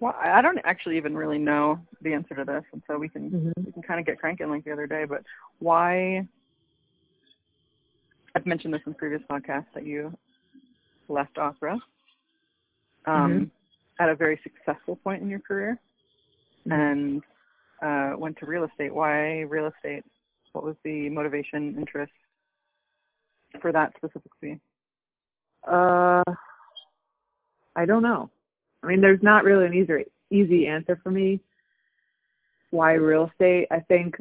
Well, I don't actually even really know the answer to this, and so we can Mm-hmm. we can kind of get cranking like the other day. But why? I've mentioned this in previous podcasts that you left opera um, at a very successful point in your career Mhm. and uh, went to real estate. Why real estate? What was the motivation, interest for that specifically? Uh, I don't know. I mean, there's not really an easy easy answer for me. Why real estate? I think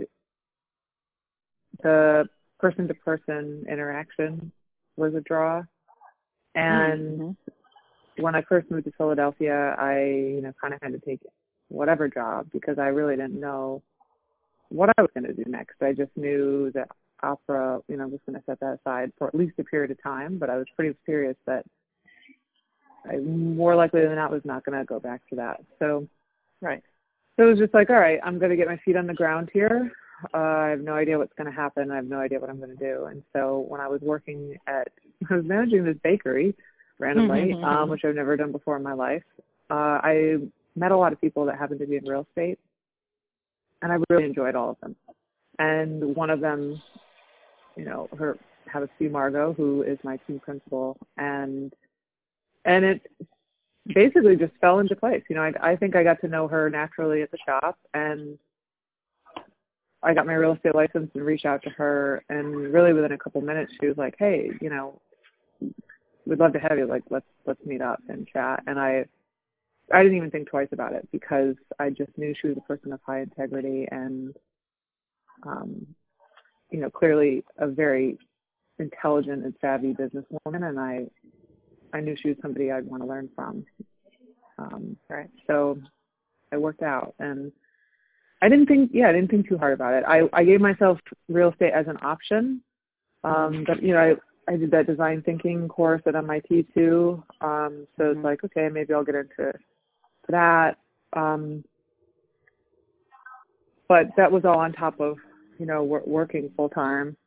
the person to person interaction was a draw. And Mhm. when I first moved to Philadelphia, I, you know, kind of had to take whatever job because I really didn't know what I was going to do next. I just knew that opera, you know, was going to set that aside for at least a period of time, but I was pretty serious that I more likely than not was not going to go back to that. So, right. so it was just like, all right, I'm going to get my feet on the ground here. Uh, I have no idea what's going to happen. I have no idea what I'm going to do. And so when I was working at, I was managing this bakery randomly, Mhm, um, mhm. which I've never done before in my life. Uh, I met a lot of people that happened to be in real estate, and I really enjoyed all of them. And one of them, you know, her happens to be Margot, who is my team principal, and and it basically just fell into place. You know, I, I think I got to know her naturally at the shop, and I got my real estate license and reached out to her, and really within a couple minutes, she was like, "Hey, you know, we'd love to have you. Like, let's let's meet up and chat." And I, I didn't even think twice about it because I just knew she was a person of high integrity and, um, you know, clearly a very intelligent and savvy businesswoman, and I, I knew she was somebody I'd want to learn from. Um, Right. so I worked out, and I didn't think, yeah, I didn't think too hard about it. I, I gave myself real estate as an option, um, but you know, I, I did that design thinking course at MIT too. Um, so Mhm. it's like, okay, maybe I'll get into that. Um, but that was all on top of, you know, wor- working full time.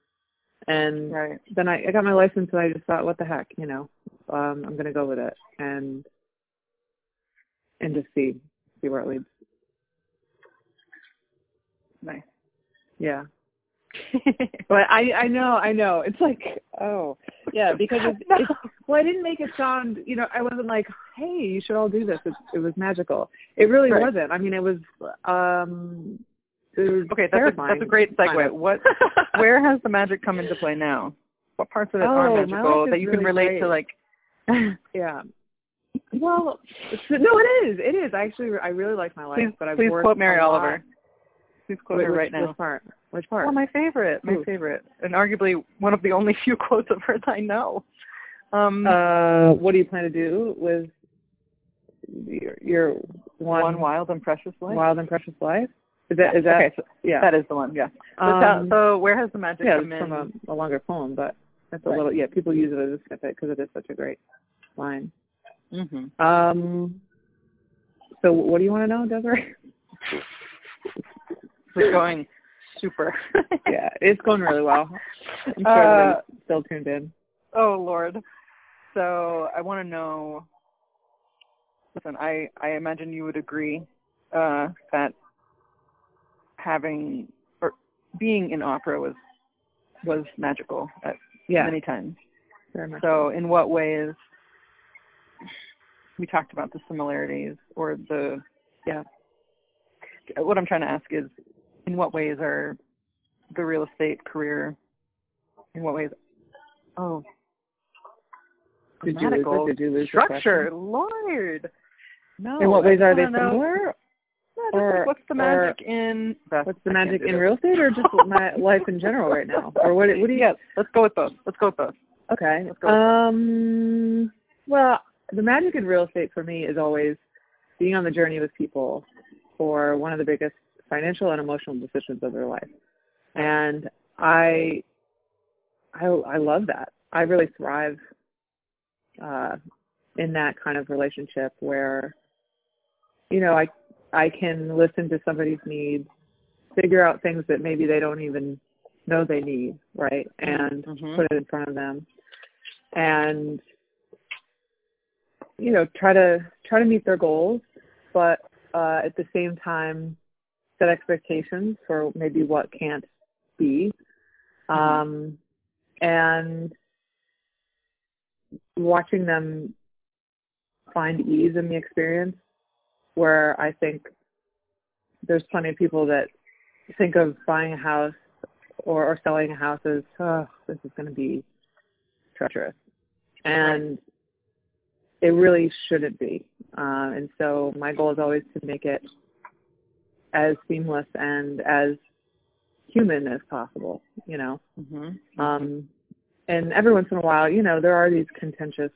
And Right. then I, I got my license and I just thought, what the heck, you know, um, I'm going to go with it and, and just see, see where it leads. Nice. Yeah. But I, I know, I know. It's like, oh, yeah, because it's, it's, well, I didn't make it sound, you know, I wasn't like, hey, you should all do this. It, it was magical. It really Right. wasn't. I mean, it was, um, it was okay, that's a, that's a great kind segue. of. What? Where has the magic come into play now? What parts of it Oh, are magical that you can relate great. to? Like, yeah. Well, no, it is. It is. I actually, I really like my life, please, but I've please worked quote Mary Oliver. Please quote Wait, her which, right now. Which part? Which part? Oh, my favorite. My Ooh. favorite, and arguably one of the only few quotes of hers I know. Um, Uh, what do you plan to do with your, your one, one wild and precious life. wild and precious life? Is that is that okay, so yeah? that is the one. Yeah. So, Um, so where has the magic yeah, come it's in? from a, a longer poem, but that's a Right. little yeah. People use it as a snippet because it is such a great line. hmm Um. So what do you want to know, Desiree? We're going super. yeah, it's going really well. I'm sure Uh, still tuned in. Oh Lord. So I want to know. Listen, I I imagine you would agree uh, that having or being in opera was was magical at Yeah, many times. very much. So in what ways? We talked about the similarities or the yeah. what I'm trying to ask is, in what ways are the real estate career? In what ways? Oh, Did you lose it? Did you lose structure, Lord. No. In what ways are they wanna know- similar? Just Or- what's the or magic in? Beth, What's the magic in real estate, or just my life in general right now, or what? What do you? Yeah, let's go with both. Let's go with both. Okay. Let's go with Um. Well, the magic in real estate for me is always being on the journey with people for one of the biggest financial and emotional decisions of their life, and I, I, I love that. I really thrive uh, in that kind of relationship where, you know, I, I can listen to somebody's needs, figure out things that maybe they don't even know they need, right, and Mhm. put it in front of them. And you know try to try to meet their goals but uh, at the same time set expectations for maybe what can't be, um, and watching them find ease in the experience where I think there's plenty of people that think of buying a house or, or selling a house as, oh, this is going to be treacherous. And it really shouldn't be. Uh, and so my goal is always to make it as seamless and as human as possible, you know. Mm-hmm. Um, and every once in a while, you know, there are these contentious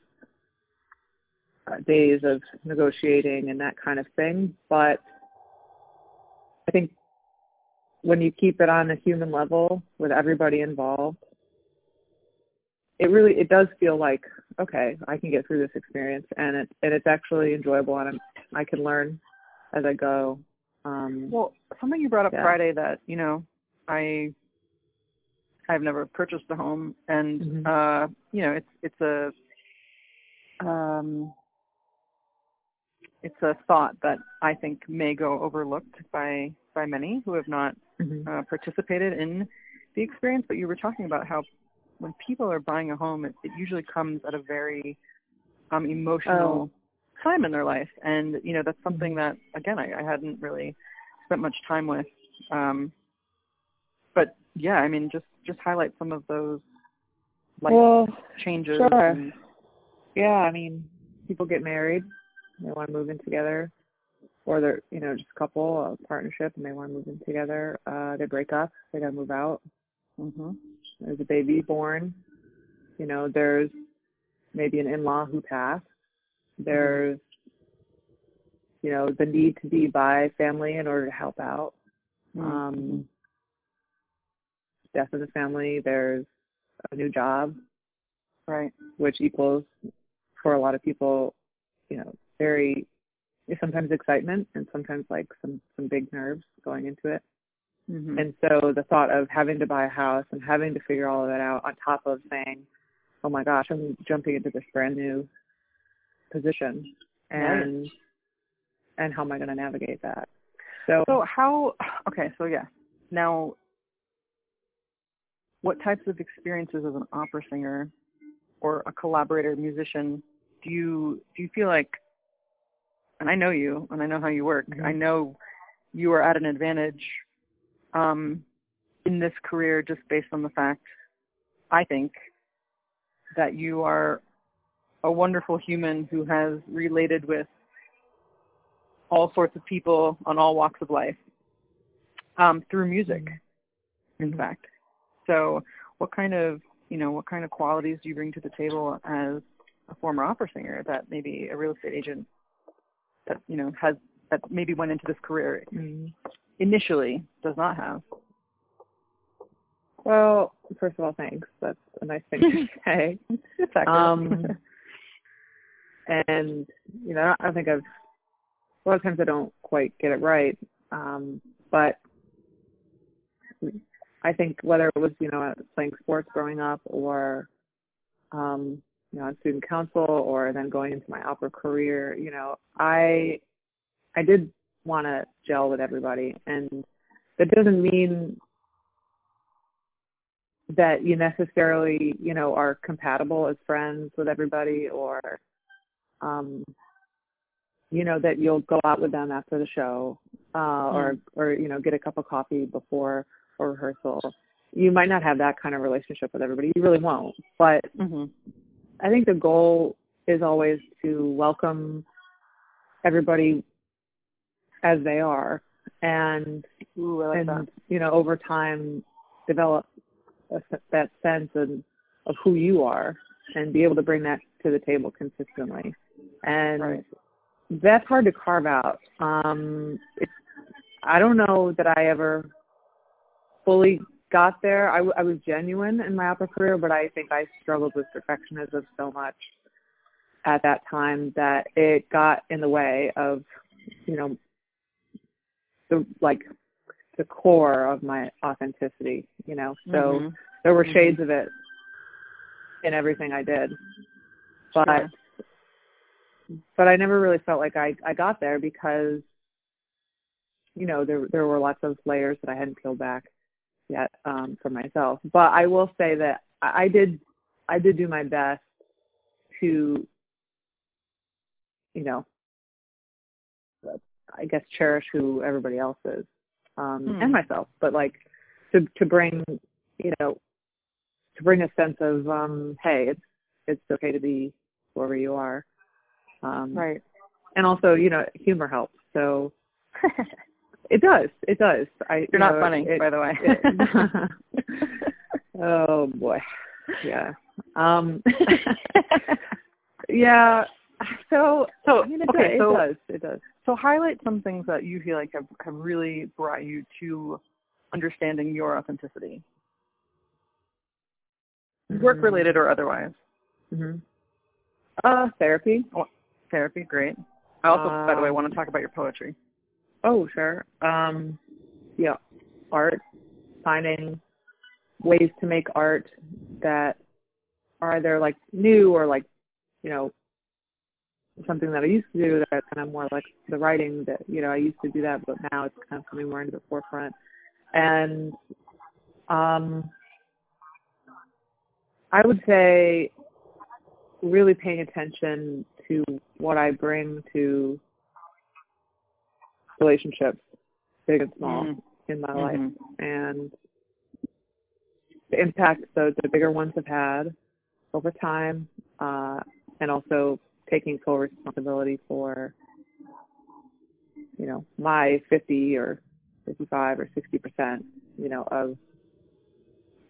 days of negotiating and that kind of thing. But I think when you keep it on a human level with everybody involved, it really it does feel like okay, I can get through this experience, and it and it's actually enjoyable, and I'm, I can learn as I go. Um, Well, something you brought up Yeah. Friday that you know, I I've never purchased a home, and Mhm. uh, you know, it's it's a um, it's a thought that I think may go overlooked by by many who have not mhm. uh, participated in the experience. But you were talking about how when people are buying a home, it, it usually comes at a very um, emotional time in their life, and you know that's something that again I, I hadn't really spent much time with. Um, but yeah, I mean, just just highlight some of those like well, changes. sure. And, yeah, I mean, people get married, they want to move in together, or they're you know just a couple, a partnership, and they want to move in together. Uh, they break up, they got to move out. hmm There's a baby born. You know, there's maybe an in-law who passed. There's you know the need to be by family in order to help out. Um, death of the family. There's a new job, right. which equals for a lot of people, you know, very sometimes excitement and sometimes like some some big nerves going into it. hmm And so the thought of having to buy a house and having to figure all of that out on top of saying, "Oh my gosh, I'm jumping into this brand new position," and and how am I going to navigate that? So, So how? Okay, so yeah. Now, what types of experiences as an opera singer or a collaborator musician do you do you feel like? And I know you, and I know how you work. Mhm. I know you are at an advantage um, in this career just based on the fact, I think, that you are a wonderful human who has related with all sorts of people on all walks of life um, through music, in Mhm. fact. So, what kind of you know what kind of qualities do you bring to the table as a former opera singer that maybe a real estate agent that you know has that maybe went into this career Mhm. initially does not have? well, first of all, thanks. That's a nice thing to say. It's. Um, and you know, I think I've a lot of times I don't quite get it right. Um, but I think whether it was you know playing sports growing up or um, you know on student council or then going into my opera career, you know, I I did want to gel with everybody, and that doesn't mean that you necessarily you know are compatible as friends with everybody or um you know that you'll go out with them after the show uh or or you know get a cup of coffee before a rehearsal. You might not have that kind of relationship with everybody. You really won't. But hmm i think the goal is always to welcome everybody as they are and Ooh, like and that. you know over time develop a, that sense of of who you are and be able to bring that to the table consistently and Right. that's hard to carve out um i don't know that i ever fully got there I, w- I was genuine in my opera career but i think i struggled with perfectionism so much at that time that it got in the way of you know the like the core of my authenticity, you know. So Mhm. there were Mhm. shades of it in everything I did. But Sure. but I never really felt like I I got there because you know there there were lots of layers that I hadn't peeled back yet um, for myself. But I will say that I, did I did do my best to you know I guess cherish who everybody else is um, Hmm. and myself, but like to to bring you know to bring a sense of um, hey it's it's okay to be whoever you are. Um, Right. and also you know humor helps so it does. It does. I You're you not funny, it- by the way. it- oh boy. Yeah. Um yeah. So So, I mean, it, okay, does, so- it does. It does. So highlight some things that you feel like have, have really brought you to understanding your authenticity, work related or otherwise. mm-hmm. uh therapy. Therapy, great. I also, by the way, Um, want to talk about your poetry. Oh sure. Um yeah art finding ways to make art that are either like new or like you know something that I used to do that kind of more like the writing that you know I used to do that but now it's kind of coming more into the forefront. And um I would say really paying attention to what I bring to relationships big and small Mhm. in my life Mhm. and the impact the, the bigger ones have had over time, uh, and also taking full responsibility for, you know, my 50 or 55 or 60 percent, you know, of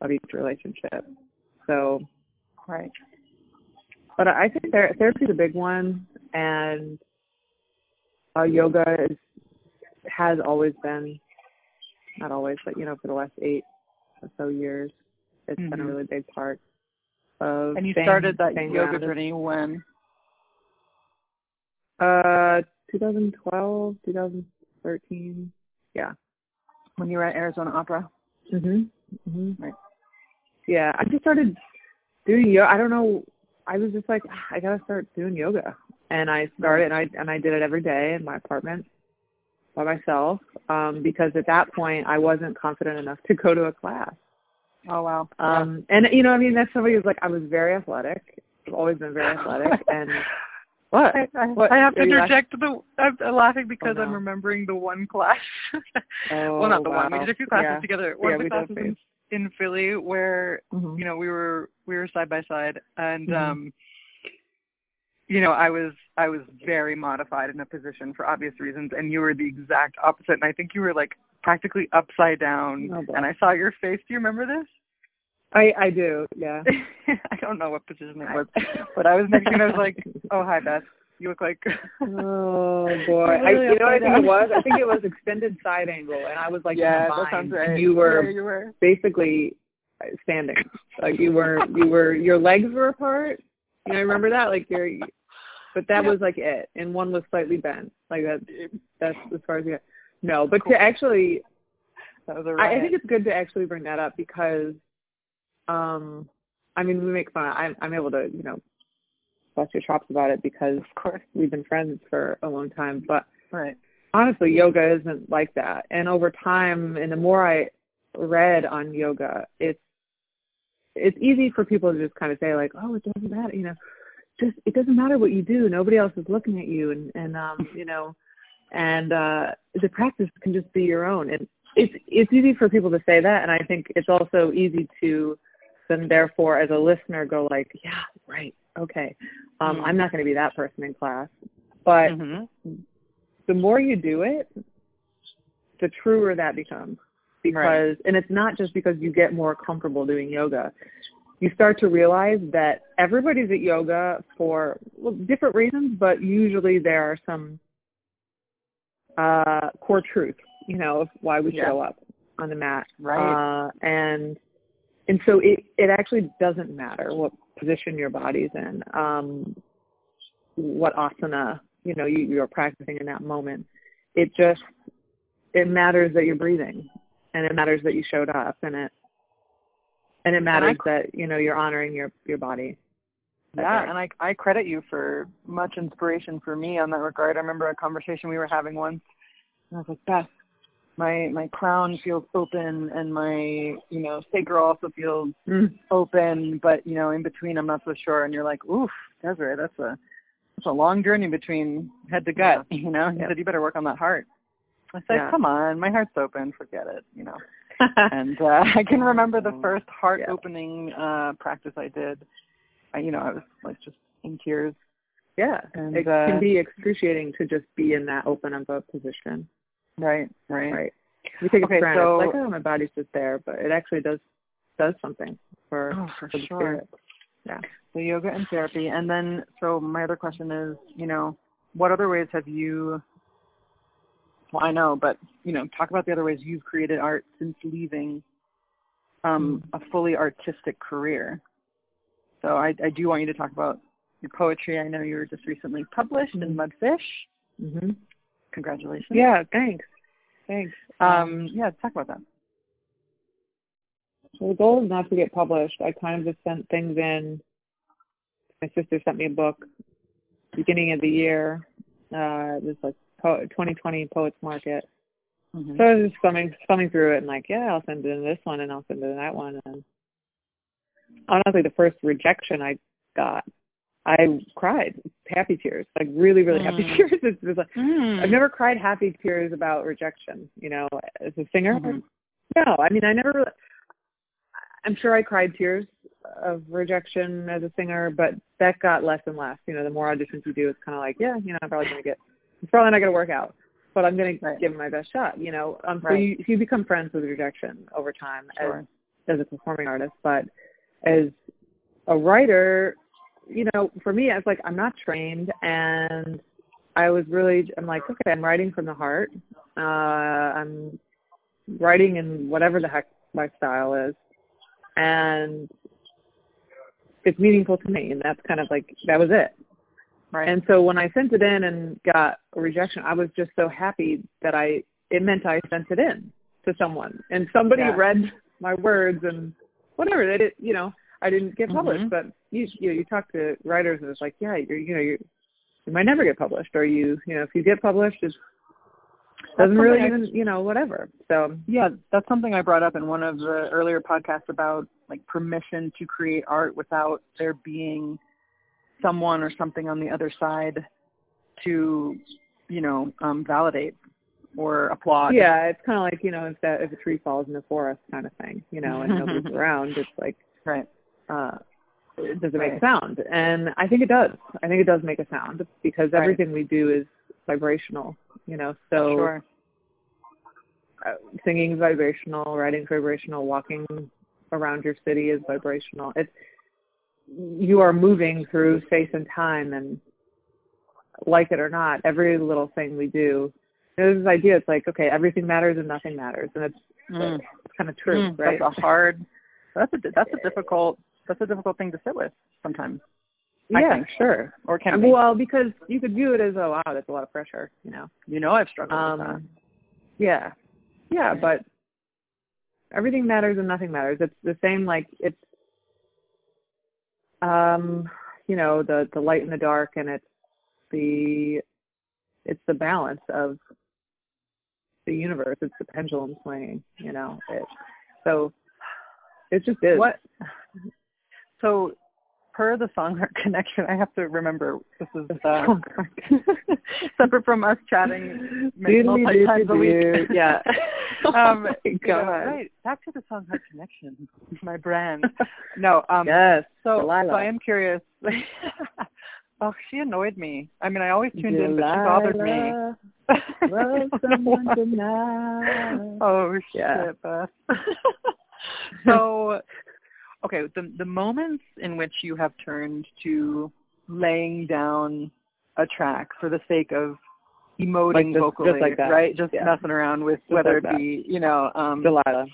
of each relationship. So, Right. but I think ther- therapy is a big one, and uh, yoga is has always been, not always, but you know, for the last eight or so years, it's been a Mhm. really big part of. And you staying- started that yoga grounded. journey when? Uh, 2012, 2013. Yeah. When you were at Arizona Opera. Mhm. Mhm. Right. Yeah, I just started doing yoga. I don't know. I was just like, "Ah, I gotta start doing yoga, and I started, and I and I did it every day in my apartment by myself, um, because at that point I wasn't confident enough to go to a class. Oh wow. Um, and you know, I mean, that's somebody who's like, I was very athletic. I've always been very athletic, and what? I, I, What? I have to interject the. I'm laughing because Oh, no. I'm remembering the one class. Oh, well, not the one. We did a few classes Yeah. together. One Yeah, of the classes in, in Philly where Mhm. you know we were we were side by side, and Mhm. um, you know I was I was very modified in a position for obvious reasons, and you were the exact opposite. And I think you were like practically upside down. Oh, and I saw your face. Do you remember this? I I do, yeah. I don't know what position it was, but I was next and I was like, "Oh, hi, Beth. You look like." Oh boy! I, you know what I think it was? I think it was extended side angle, and I was like yeah, that sounds right. and you were Yeah, you were. basically standing, like you were you were your legs were apart. You know, remember that? Like your, but that Yeah. was like it, and one was slightly bent. Like that. That's as far as you. Get. No, but Cool. to actually, That was a I, think it's good to actually bring that up because, um, I mean, we make fun. I'm I'm able to you know, bust your chops about it because of course. we've been friends for a long time, but Right. honestly, yoga isn't like that. And over time, and the more I read on yoga, it's it's easy for people to just kind of say like, oh, it doesn't matter, you know, just it doesn't matter what you do. Nobody else is looking at you, and and um, you know, and uh, the practice can just be your own. And it's it's easy for people to say that, and I think it's also easy to then therefore as a listener go like, yeah, right, okay, um, Mm. I'm not going to be that person in class, but hmm the more you do it, the truer that becomes. Because, and it's not just because you get more comfortable doing yoga. You start to realize that everybody's at yoga for well, different reasons, but usually there are some uh, core truths, you know, of why we Yeah. show up on the mat. Right. Uh, and and so it it actually doesn't matter what position your body's in, um, what asana you know you, you're practicing in that moment. It just it matters that you're breathing, and it matters that you showed up, and it and it matters that you know you're honoring your your body. Yeah, and I I credit you for much inspiration for me on that regard. I remember a conversation we were having once, and I was like, Beth, my my crown feels open, and my you know sacral also feels Mm. open, but you know in between I'm not so sure. And you're like, oof, Desiree, that's a that's a long journey between head to gut. You know, he Yep. said you better work on that heart. I said, Yeah. come on, my heart's open, forget it. You know and uh, I can remember the first heart Yeah. opening uh practice I did. I, you know, I was like just in tears. yeah, And, it uh, can be excruciating to just be in that open of a position. Right, right. Right. We take it Okay, for granted. so- It's like, oh, my body's just there, but it actually does does something for, Oh, for for the sure. spirit. Yeah. So yoga and therapy, and then so my other question is, you know, what other ways have you? Well, I know, but you know, talk about the other ways you've created art since leaving um, a fully artistic career. So I, I do want you to talk about your poetry. I know you were just recently published in Mudfish. Mhm. Congratulations. Yeah. Thanks. Thanks. Um, yeah, talk about that. So the goal is not to get published. I kind of just sent things in. My sister sent me a book beginning of the year. Uh, it was like po- 2020 Poets Market. Mhm. So I was just thumbing, thumbing through it and like, yeah, I'll send it in this one and I'll send it in that one. And honestly, the first rejection I got, I cried happy tears, like really, really happy Mm. tears. It's just like, Mm. I've never cried happy tears about rejection, you know, as a singer. Mhm. No, I mean, I never. Really, I'm sure I cried tears of rejection as a singer, but that got less and less. You know, the more auditions you do, it's kind of like, yeah, you know, I'm probably gonna get. It's probably not gonna work out, but I'm gonna give it my best shot. You know, um, so Right. you you become friends with rejection over time Sure. as as a performing artist, but as a writer, you know, for me, it's like I'm not trained, and I was really, I'm like, okay, I'm writing from the heart. Uh, I'm writing in whatever the heck my style is, and it's meaningful to me, and that's kind of like that was it. Right. And so when I sent it in and got a rejection, I was just so happy that I it meant I sent it in to someone, and somebody Yeah. read my words and whatever they did, you know, I didn't get published, Mhm. but you you know you talk to writers and it's like yeah you're you know you you might never get published or you you know if you get published it doesn't really I- even you know whatever so Yeah, that's something I brought up in one of the earlier podcasts about like permission to create art without there being someone or something on the other side to, you know, um, validate or applaud. yeah it's kind of like you know if that if a tree falls in the forest kind of thing you know and nobody's around it's like Right. uh does it make Right. a sound and i think it does i think it does make a sound because Right. everything we do is vibrational you know so Sure. uh, singing is vibrational writing's vibrational walking around your city is vibrational it's you are moving through space and time and like it or not every little thing we do there's this idea it's like okay everything matters and nothing matters and it's, Mm. it's kind of true Mm, right That's a hard. That's a that's a difficult that's a difficult thing to sit with sometimes. Yeah sure Or can be. well because you could view it as oh wow that's a lot of pressure you know You know, I've struggled with that. um yeah yeah but everything matters and nothing matters it's the same like it's um you know the the light and the dark and it's the it's the balance of the universe it's the pendulum swinging you know it so it just is What? So, per the Song-Heart connection, I have to remember this is uh, separate from us chatting Doodly multi times a week. Yeah. um, Oh my you God. right. Back to the Song-Heart connection, my brand. No. Um. yes So, Delilah. so I am curious. oh, she annoyed me. I mean, I always tuned in, but she bothered me. Delilah, I love someone tonight. Oh shit, Yeah. So, okay, the the moments in which you have turned to laying down a track for the sake of emoting Like just- vocally, just like that. right? Just Yeah. messing around with Just whether like it be, you know, um, Delilah.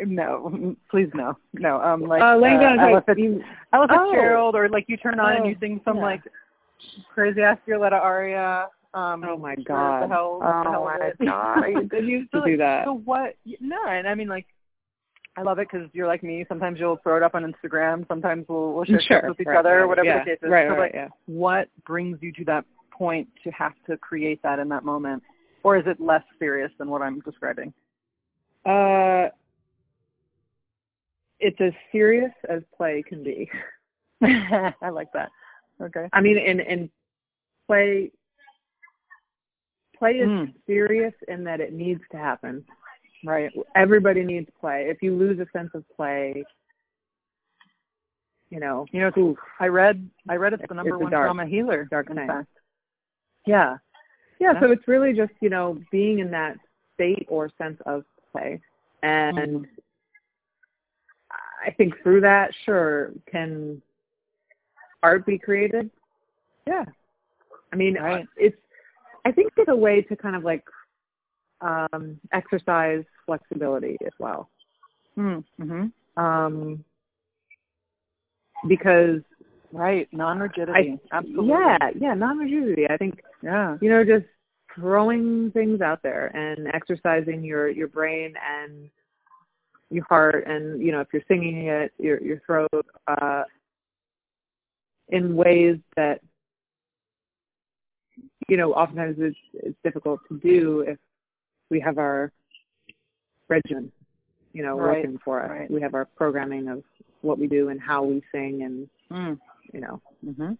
no, please no, no, um, like uh, laying down a Ella. Fitz- you- Ella Oh. Or like you turn on and Oh, you sing some yeah. like crazy ass Violetta aria. Um, Oh my for god. The hell, the oh hell my of it. god. I did used So, to do that. So what? No, and I mean like, I love it because you're like me. Sometimes you'll throw it up on Instagram. Sometimes we'll we'll share Sure, with each right, other, right, whatever yeah, the case is. right, So, right, like, yeah. what brings you to that point to have to create that in that moment, or is it less serious than what I'm describing? Uh, it's as serious as play can be. I like that. Okay. I mean, in in play, play is Mm. serious in that it needs to happen. Right. Everybody needs play. If you lose a sense of play, you know, You know, oof, I read I read it's the number a one dark- trauma healer. dark in thing. fact. yeah. yeah, Yeah. So it's really just you know being in that state or sense of play, and Mhm. I think through that, sure, can art be created? Yeah. I mean, Right. it's. I think it's a way to kind of like um, exercise flexibility as well, Mm-hmm. um, because Right. Non-rigidity. Absolutely. yeah, yeah, non-rigidity. I think Yeah. you know just throwing things out there and exercising your your brain and your heart and you know if you're singing it your your throat uh in ways that you know oftentimes it's it's difficult to do if we have our regimen you know Right, working for us right. we have our programming of what we do and how we sing and Mm. you know Mhm.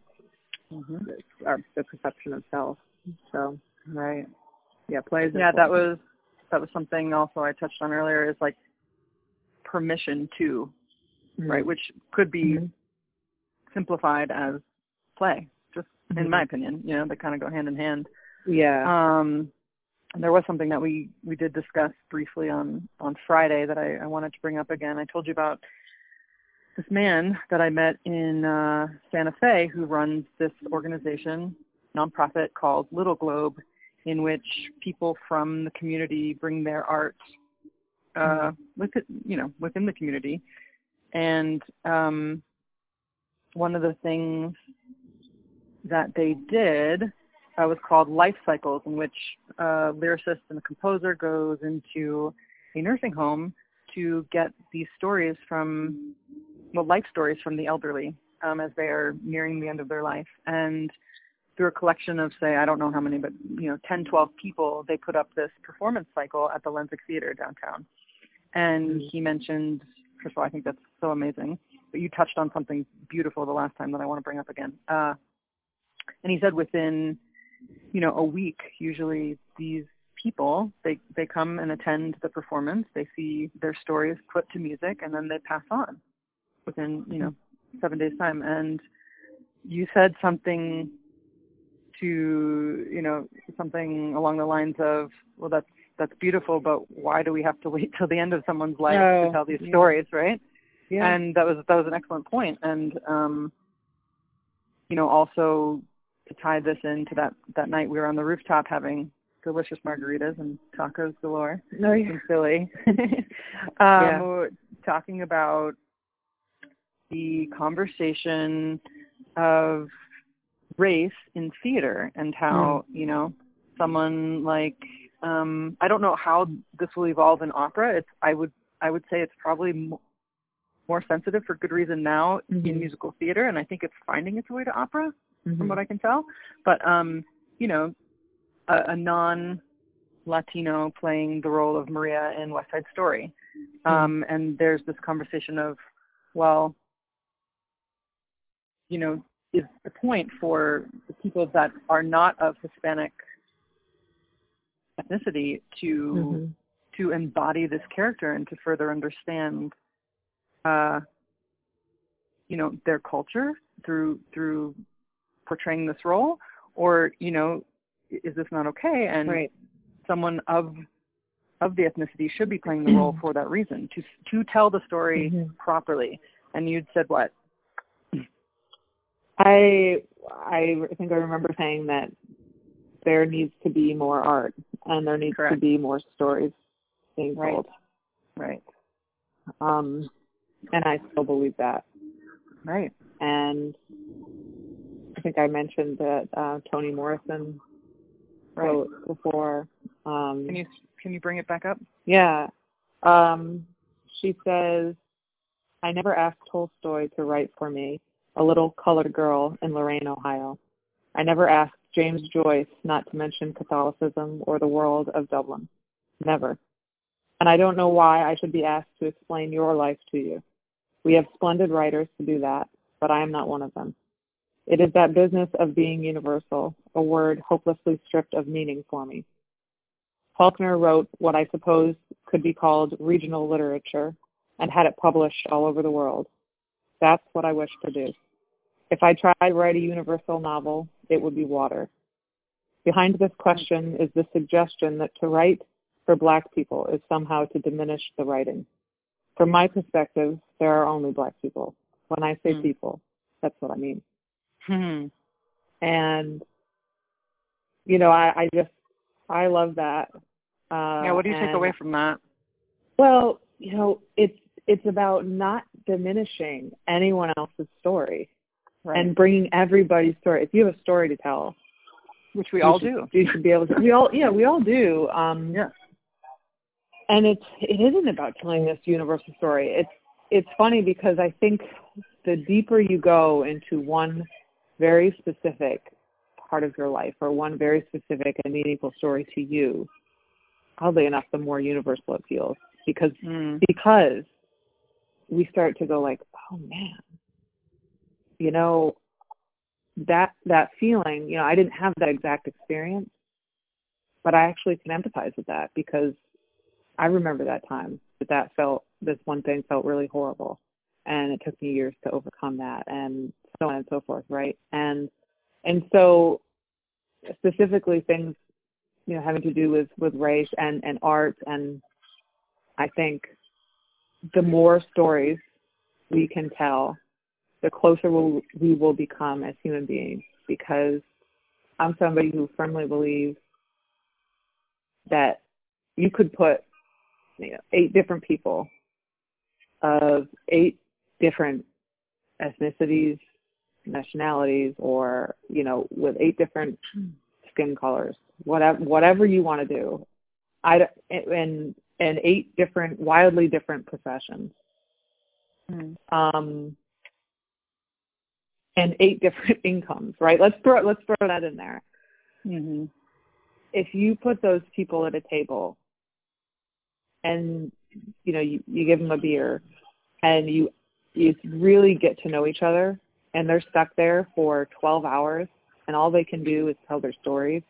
Mhm. the- our the perception of self so Right. yeah plays. Yeah, that was that was something also I touched on earlier is like permission to, right, which could be Mhm. simplified as play, just in Mhm. my opinion. You know, they kind of go hand in hand. Yeah. Um, and there was something that we we did discuss briefly on on Friday that I, I wanted to bring up again. I told you about this man that I met in uh, Santa Fe who runs this organization, nonprofit called Little Globe, in which people from the community bring their art uh, with it, you know, within the community. And um, one of the things that they did uh, was called Life Cycles, in which a lyricist and a composer goes into a nursing home to get these stories from, well, life stories from the elderly um, as they are nearing the end of their life. And through a collection of, say, I don't know how many, but, you know, 10, 12 people, they put up this performance cycle at the Lensic Theater downtown. And he mentioned, first of all, I think that's so amazing. But you touched on something beautiful the last time that I want to bring up again. Uh, and he said within, you know, a week, usually these people they they come and attend the performance. They see their stories put to music, and then they pass on within you know seven days time. And you said something to you know something along the lines of, well, that's that's beautiful, but why do we have to wait till the end of someone's life Oh, to tell these yeah. stories, right? yeah. and that was that was an excellent point and um you know also to tie this into that that night we were on the rooftop having delicious margaritas and tacos galore no, yeah. in Philly um Yeah. talking about the conversation of race in theater and how you know someone like um I don't know how this will evolve in opera it's I would I would say it's probably m- more sensitive for good reason now in Mhm. musical theater and I think it's finding its way to opera from Mhm. what I can tell but um you know a, a non Latino playing the role of Maria in West Side Story um and there's this conversation of well you know is the point for the people that are not of Hispanic ethnicity to Mhm. to embody this character and to further understand uh you know their culture through through portraying this role or you know is this not okay and Right. someone of of the ethnicity should be playing the role for that reason to to tell the story Mhm. properly and you'd said what I I think I remember saying that there needs to be more art and there needs to be more stories being told. right right Um, and I still believe that. right And think I mentioned that uh, Toni Morrison right before. Um, can you can you bring it back up Yeah. Um, She says, I never asked Tolstoy to write for me, a little colored girl in Lorain, Ohio. I never asked James Joyce not to mention Catholicism or the world of Dublin. Never. And I don't know why I should be asked to explain your life to you. We have splendid writers to do that, but I am not one of them. It is that business of being universal, a word hopelessly stripped of meaning for me. Faulkner wrote what I suppose could be called regional literature and had it published all over the world. That's what I wish to do. If I tried to write a universal novel, it would be water. Behind this question is the suggestion that to write for black people is somehow to diminish the writing. From my perspective, there are only black people. When I say mm. people, that's what I mean. Hmm. And you know, I, I just I love that. Uh, yeah, what do you and, take away from that? Well, you know, it's it's about not diminishing anyone else's story right. and bringing everybody's story. If you have a story to tell, which we all should, do, you should be able to. We all, yeah, we all do. Um, yeah. And it's it isn't about telling this universal story. It's it's funny because I think the deeper you go into one very specific part of your life or one very specific and meaningful story to you, oddly enough, the more universal it feels because mm. because we start to go like, oh man, you know, that that feeling, you know, I didn't have that exact experience, but I actually can empathize with that because I remember that time that that felt this one thing felt really horrible, and it took me years to overcome that, and so on and so forth, right? And and so specifically things, you know, having to do with with race and and art, and I think the more stories we can tell, the closer we'll, we will become as human beings. Because I'm somebody who firmly believes that you could put you know, eight different people of eight different ethnicities, nationalities, or you know, with eight different skin colors, whatever whatever you want to do. I and and eight different, wildly different professions. Mm. Um, and eight different incomes, right? Let's throw let's throw that in there. Mm-hmm. If you put those people at a table, and you know you, you give them a beer, and you you really get to know each other, and they're stuck there for 12 hours, and all they can do is tell their stories.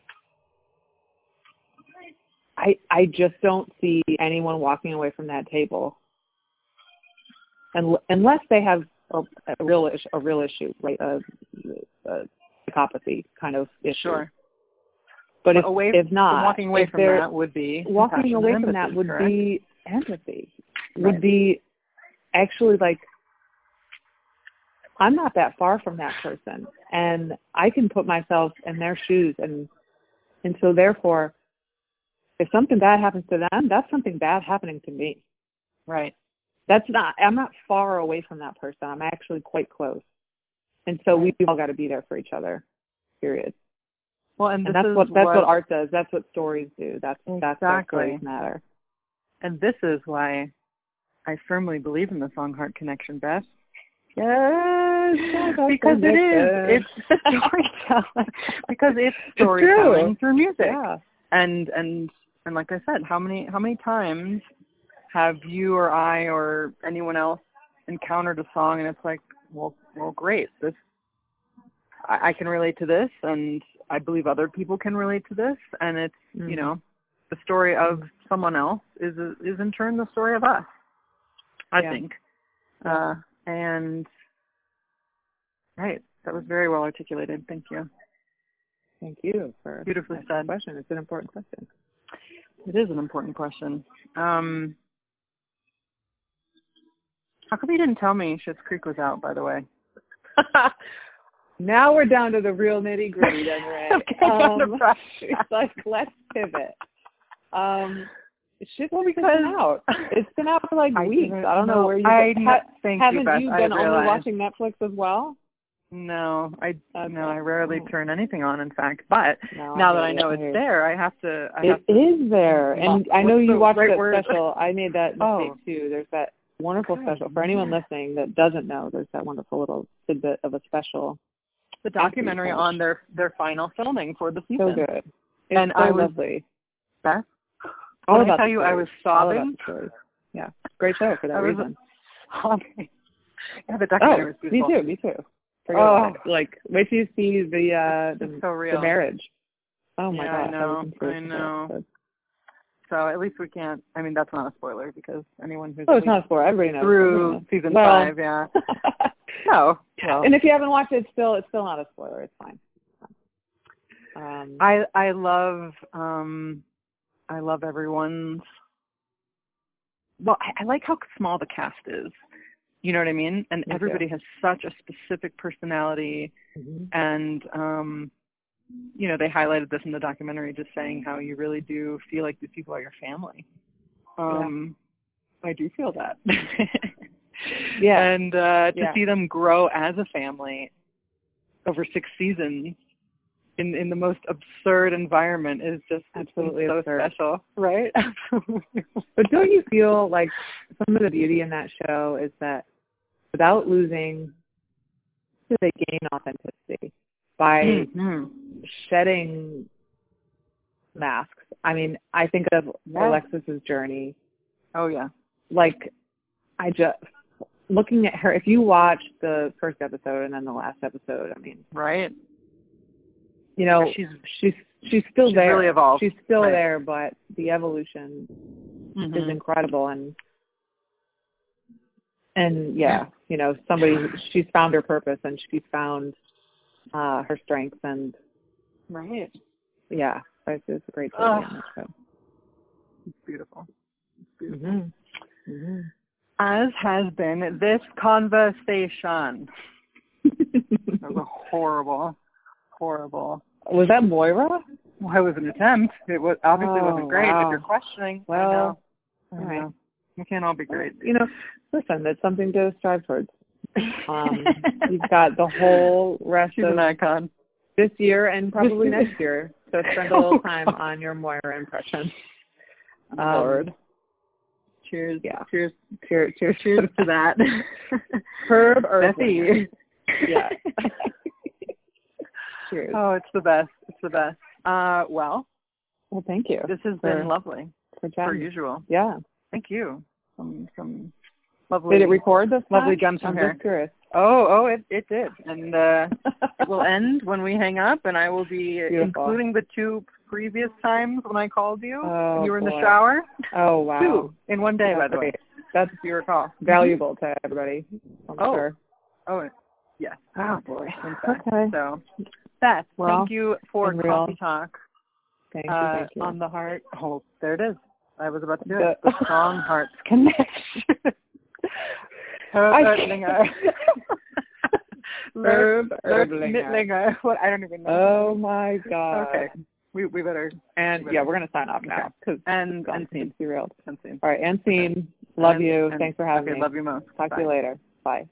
I I just don't see anyone walking away from that table, and unless they have a, a real issue, a real issue, right? A, a psychopathy kind of issue. Sure. But if, away if not, walking away from that would be walking away from empathy, that would correct? be empathy. Right. Would be actually like I'm not that far from that person, and I can put myself in their shoes, and and so therefore, if something bad happens to them, that's something bad happening to me. Right. That's not i'm not far away from that person. I'm actually quite close. And so we all got to be there for each other period. Well and, and that's what that's what, what, art does. That's what stories do. That's exactly. that's what stories matter. And this is why i firmly believe in the song heart connection beth yes because it is it's storytelling because it's storytelling it's through music yeah. and and and like i said how many how many times have you or I or anyone else encountered a song and it's like, well, well, great. This I, I can relate to this, and I believe other people can relate to this, and it's mm-hmm. you know, the story of someone else is is in turn the story of us. I yeah. think, uh, and right, that was very well articulated. Thank you. Thank you for beautifully said. Question. It's an important question. It is an important question. Um, how come you didn't tell me Schitt's Creek was out, by the way? now we're down to the real nitty gritty, then, Ray. okay, um, it's like let's pivot. Um, Creek because been out. It's been out for like I weeks. I don't know no, where you I, ha- thank haven't you, Beth. you been only watching Netflix as well? No, I Okay. no, I rarely Oh. turn anything on. In fact, but No, now I that I know you. it's there, I have to. I It have to. is there, and I know you watched right that word? special. I made that mistake Oh. too. There's that wonderful Good, special. For anyone listening that doesn't know, there's that wonderful little tidbit of a special. The documentary on their their final filming for the season. So good. It's And so I was- lovely. Beth, All I about tell you I was sobbing. Yeah. Great show for that reason. sobbing. Yeah, the Oh, documentary was me too, me too. Forget Oh. Like wait till you see the uh the, so real. the marriage. Oh my Yeah, god, I know, I know. that. So at least we can't. I mean, that's not a spoiler because anyone who's Oh, it's not a spoiler. Everybody knows. through season Well- five, yeah. No, well, and if you haven't watched it, it's still it's still not a spoiler. It's fine. Um, I I love um I love everyone's. Well, I, I like how small the cast is. You know what I mean? And everybody has such a specific personality, mhm. and um you know they highlighted this in the documentary, just saying how you really do feel like these people are your family. Um, I do feel that. Yeah. And uh, to Yeah. see them grow as a family over six seasons in in the most absurd environment is just Absolutely so absurd. special, right? But don't you feel like some of the beauty in that show is that without losing, they gain authenticity by Mhm. shedding masks. I mean, I think of Yeah. Alexis's journey. Oh yeah. Like, I just looking at her. If you watch the first episode and then the last episode, I mean, Right. You know, She's she's she's still She's there. really evolved. She's still Right. there, but the evolution is mhm. incredible and and yeah, you know, somebody she's found her purpose and she's found uh her strengths and right. yeah, it's, it's a great story in that show. It's beautiful. It's beautiful. Mm-hmm. Mm-hmm. As has been this conversation. That was a horrible, horrible. Was that Moira? Well, it was an attempt. It was obviously Oh, wasn't great. wow. If you're questioning, Well, I know. I know. We can't all be great. You know, listen, that's something to strive towards. Um, you've got the whole rest She's of an icon. this year and probably next year. So spend a little time on your Moira impression. Um, Lord. Cheers. yeah. Cheers. Cheers, cheers, Cheers to that. Herb or Yeah. Cheers. oh, it's the best. It's the best. Uh, well, Well, thank you this has For- been lovely, for per chatting. usual. Yeah. Thank you. Some some lovely. Did it record this Lovely time? gems from I'm here. curious. Oh, oh, it it did, and uh, it will end when we hang up, and I will be Beautiful. including the two previous times when I called you. Oh, you were in the shower. Oh, wow. Two in one day, by That's the way. That's If you recall. valuable to everybody. I'm Oh. sure. Oh, yes. Oh, boy. Okay. So, Beth, Well, thank you for been real. coffee talk Thank you. uh, Thank you. on the heart. Oh, there it is. I was about to do it. The strong hearts connection. Herb. Mittlinger. What I don't even know. Oh my god. Okay. We we better And yeah, we're gonna sign off now because and and scene. derailed. And scene. All right, and scene. Love And- you. and- Thanks for having okay, me. Love you most. Talk Bye. to you later. Bye.